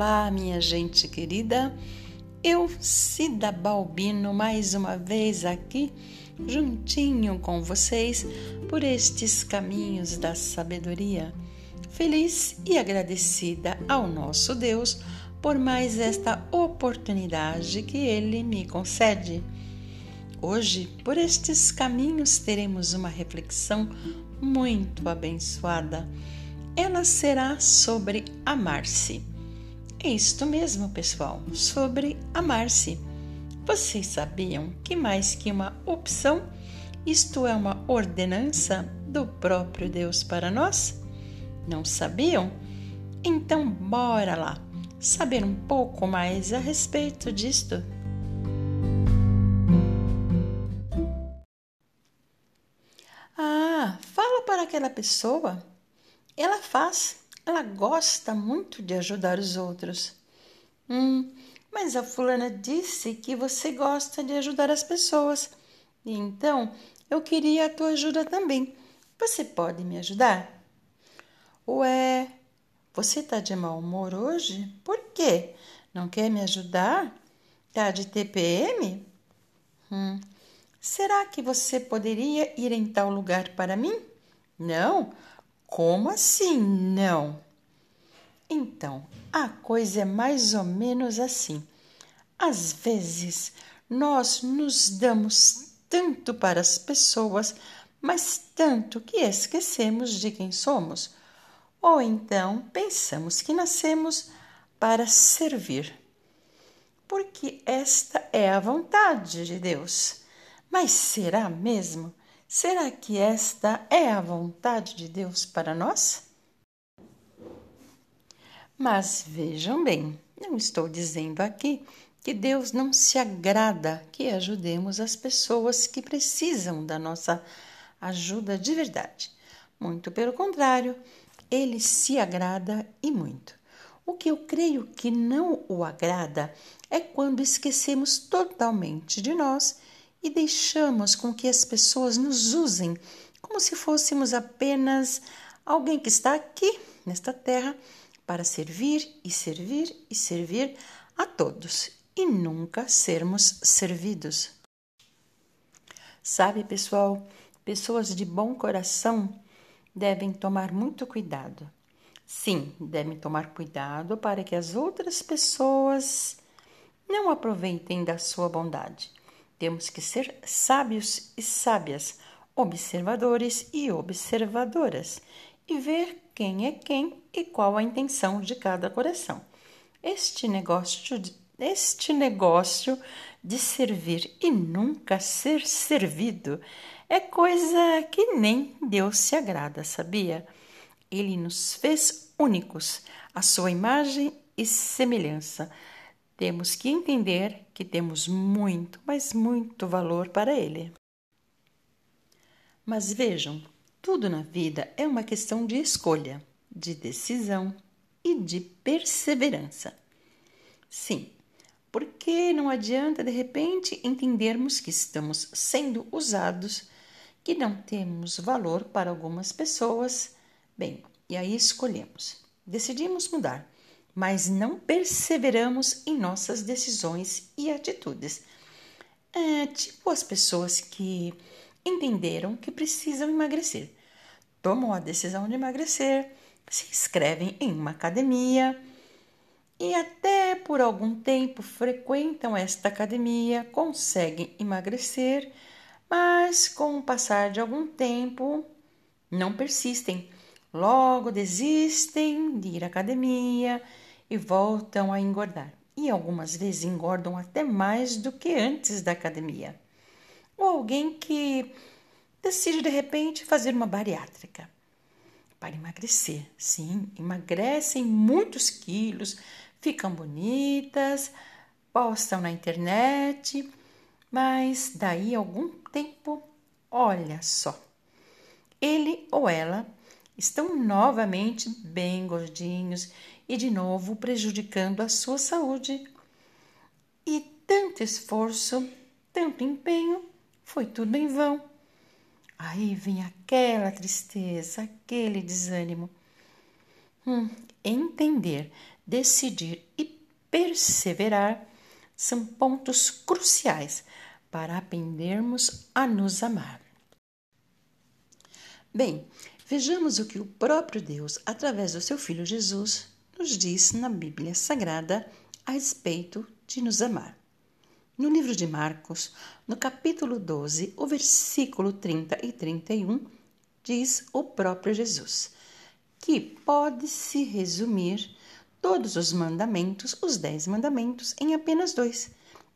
Olá, minha gente querida. Eu, Cida Balbino, mais uma vez aqui, juntinho com vocês, por estes caminhos da sabedoria. Feliz e agradecida ao nosso Deus por mais esta oportunidade que Ele me concede. Hoje, por estes caminhos, teremos uma reflexão muito abençoada. Ela será sobre amar-se. É isto mesmo, pessoal, sobre amar-se. Vocês sabiam que mais que uma opção, isto é uma ordenança do próprio Deus para nós? Não sabiam? Então, bora lá saber um pouco mais a respeito disto. Ah, fala para aquela pessoa. Ela faz, ela gosta muito de ajudar os outros. Hum, mas a fulana disse que você gosta de ajudar as pessoas. Então, eu queria a tua ajuda também. Você pode me ajudar? Ué, você tá de mau humor hoje? Por quê? Não quer me ajudar? Tá de TPM? Hum. Será que você poderia ir em tal lugar para mim? Não? Como assim não? Então, a coisa é mais ou menos assim. Às vezes, nós nos damos tanto para as pessoas, mas tanto que esquecemos de quem somos ou então pensamos que nascemos para servir, porque esta é a vontade de Deus. Mas será mesmo? Será que esta é a vontade de Deus para nós? Mas vejam bem, não estou dizendo aqui que Deus não se agrada que ajudemos as pessoas que precisam da nossa ajuda de verdade. Muito pelo contrário, ele se agrada e muito. O que eu creio que não o agrada é quando esquecemos totalmente de nós e deixamos com que as pessoas nos usem como se fôssemos apenas alguém que está aqui nesta terra para servir e servir e servir a todos e nunca sermos servidos. Sabe, pessoal, pessoas de bom coração devem tomar muito cuidado. Sim, devem tomar cuidado para que as outras pessoas não aproveitem da sua bondade. Temos que ser sábios e sábias, observadores e observadoras, e ver quem é quem e qual a intenção de cada coração. Este negócio de, este negócio de servir e nunca ser servido é coisa que nem Deus se agrada, sabia? Ele nos fez únicos, a sua imagem e semelhança. Temos que entender que temos muito, mas muito valor para Ele. Mas vejam, tudo na vida é uma questão de escolha, de decisão e de perseverança. Sim, porque não adianta de repente entendermos que estamos sendo usados que não temos valor para algumas pessoas. Bem, e aí escolhemos. Decidimos mudar, mas não perseveramos em nossas decisões e atitudes. É tipo as pessoas que entenderam que precisam emagrecer, tomam a decisão de emagrecer, se inscrevem em uma academia e até por algum tempo frequentam esta academia, conseguem emagrecer mas com o passar de algum tempo não persistem. Logo desistem de ir à academia e voltam a engordar. E algumas vezes engordam até mais do que antes da academia. Ou alguém que decide de repente fazer uma bariátrica para emagrecer. Sim, emagrecem muitos quilos, ficam bonitas, postam na internet mas daí algum tempo, olha só, ele ou ela estão novamente bem gordinhos e de novo prejudicando a sua saúde. E tanto esforço, tanto empenho, foi tudo em vão. Aí vem aquela tristeza, aquele desânimo. Hum, entender decidir e perseverar são pontos cruciais para aprendermos a nos amar. Bem, vejamos o que o próprio Deus, através do seu Filho Jesus, nos diz na Bíblia Sagrada a respeito de nos amar. No livro de Marcos, no capítulo 12, o versículo 30 e 31, diz o próprio Jesus, que pode se resumir todos os mandamentos, os dez mandamentos, em apenas dois.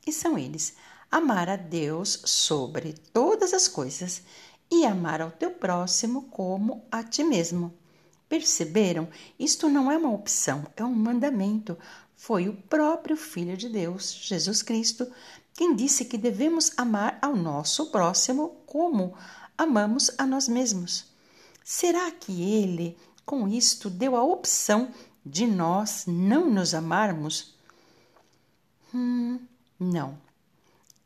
E são eles: amar a Deus sobre todas as coisas e amar ao teu próximo como a ti mesmo. Perceberam? Isto não é uma opção, é um mandamento. Foi o próprio Filho de Deus, Jesus Cristo, quem disse que devemos amar ao nosso próximo como amamos a nós mesmos. Será que ele, com isto, deu a opção de nós não nos amarmos? Hum, não.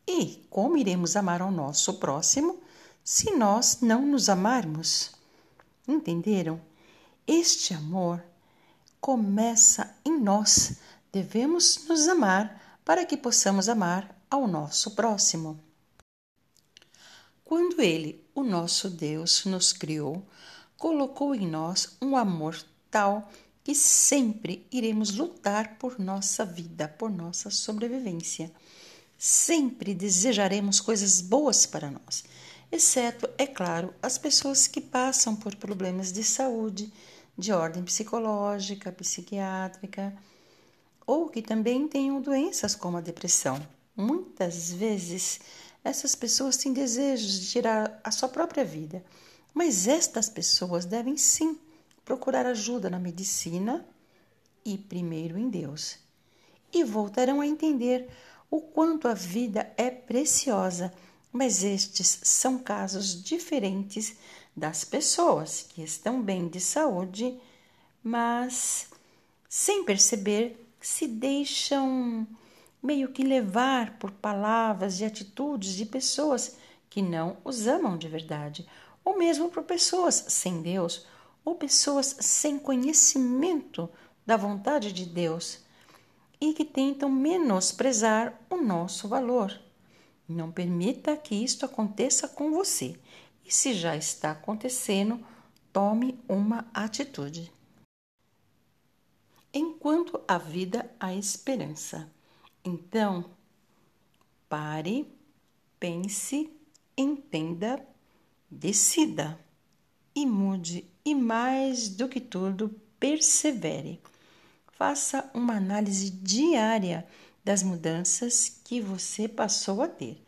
E como iremos amar ao nosso próximo se nós não nos amarmos? Entenderam? Este amor começa em nós. Devemos nos amar para que possamos amar ao nosso próximo. Quando Ele, o nosso Deus, nos criou, colocou em nós um amor tal que sempre iremos lutar por nossa vida, por nossa sobrevivência. Sempre desejaremos coisas boas para nós, exceto, é claro, as pessoas que passam por problemas de saúde, de ordem psicológica, psiquiátrica, ou que também tenham doenças como a depressão. Muitas vezes essas pessoas têm desejos de tirar a sua própria vida, mas estas pessoas devem sim procurar ajuda na medicina e primeiro em Deus. E voltarão a entender o quanto a vida é preciosa, mas estes são casos diferentes das pessoas que estão bem de saúde, mas sem perceber se deixam meio que levar por palavras e atitudes de pessoas que não os amam de verdade, ou mesmo por pessoas sem Deus ou pessoas sem conhecimento da vontade de Deus e que tentam menosprezar o nosso valor. Não permita que isto aconteça com você. E se já está acontecendo, tome uma atitude. Enquanto a vida há esperança. Então, pare, pense, entenda, decida e mude e mais do que tudo, persevere. Faça uma análise diária das mudanças que você passou a ter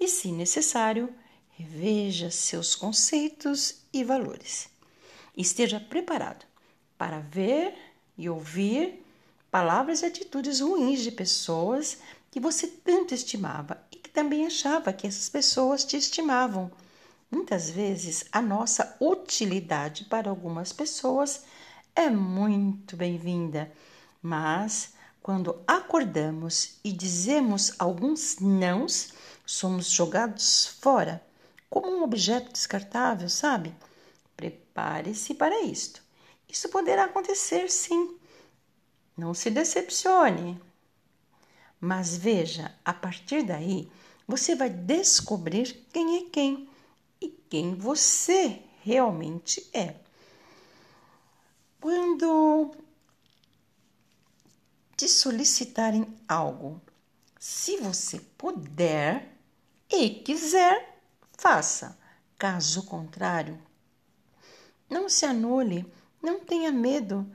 e, se necessário, reveja seus conceitos e valores. Esteja preparado para ver e ouvir palavras e atitudes ruins de pessoas que você tanto estimava e que também achava que essas pessoas te estimavam Muitas vezes a nossa utilidade para algumas pessoas é muito bem-vinda, mas quando acordamos e dizemos alguns nãos, somos jogados fora, como um objeto descartável, sabe? Prepare-se para isto. Isso poderá acontecer sim. Não se decepcione. Mas veja, a partir daí, você vai descobrir quem é quem e quem você realmente é. Quando te solicitarem algo, se você puder e quiser, faça. Caso contrário, não se anule, não tenha medo,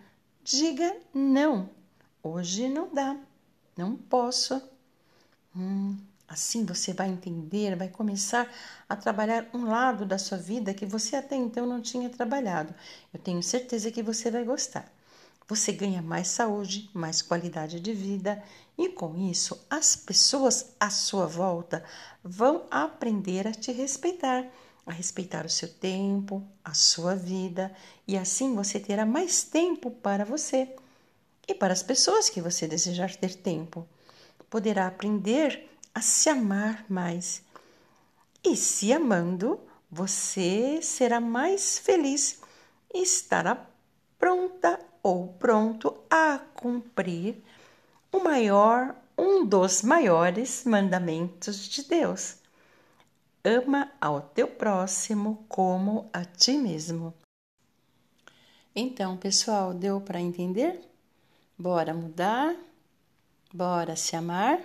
diga não. Hoje não dá, não posso. Hum, Assim você vai entender, vai começar a trabalhar um lado da sua vida que você até então não tinha trabalhado. Eu tenho certeza que você vai gostar. Você ganha mais saúde, mais qualidade de vida e com isso as pessoas à sua volta vão aprender a te respeitar, a respeitar o seu tempo, a sua vida e assim você terá mais tempo para você e para as pessoas que você desejar ter tempo. Poderá aprender a se amar mais. E se amando, você será mais feliz e estará pronta ou pronto a cumprir o maior, um dos maiores mandamentos de Deus. Ama ao teu próximo como a ti mesmo. Então, pessoal, deu para entender? Bora mudar? Bora se amar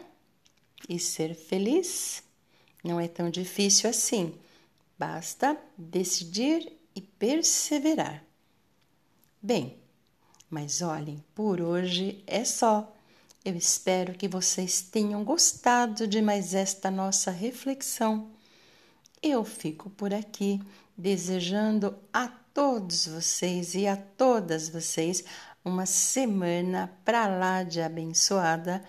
e ser feliz? Não é tão difícil assim. Basta decidir e perseverar. Bem, mas olhem, por hoje é só. Eu espero que vocês tenham gostado de mais esta nossa reflexão. Eu fico por aqui desejando a todos vocês e a todas vocês uma semana para lá de abençoada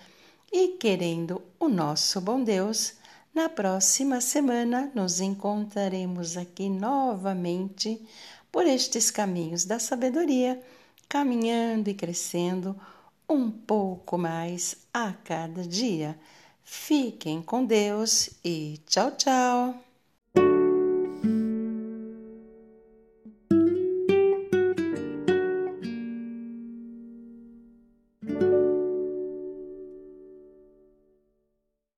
e querendo o nosso bom Deus. Na próxima semana nos encontraremos aqui novamente por estes caminhos da sabedoria, caminhando e crescendo um pouco mais a cada dia. Fiquem com Deus e tchau, tchau!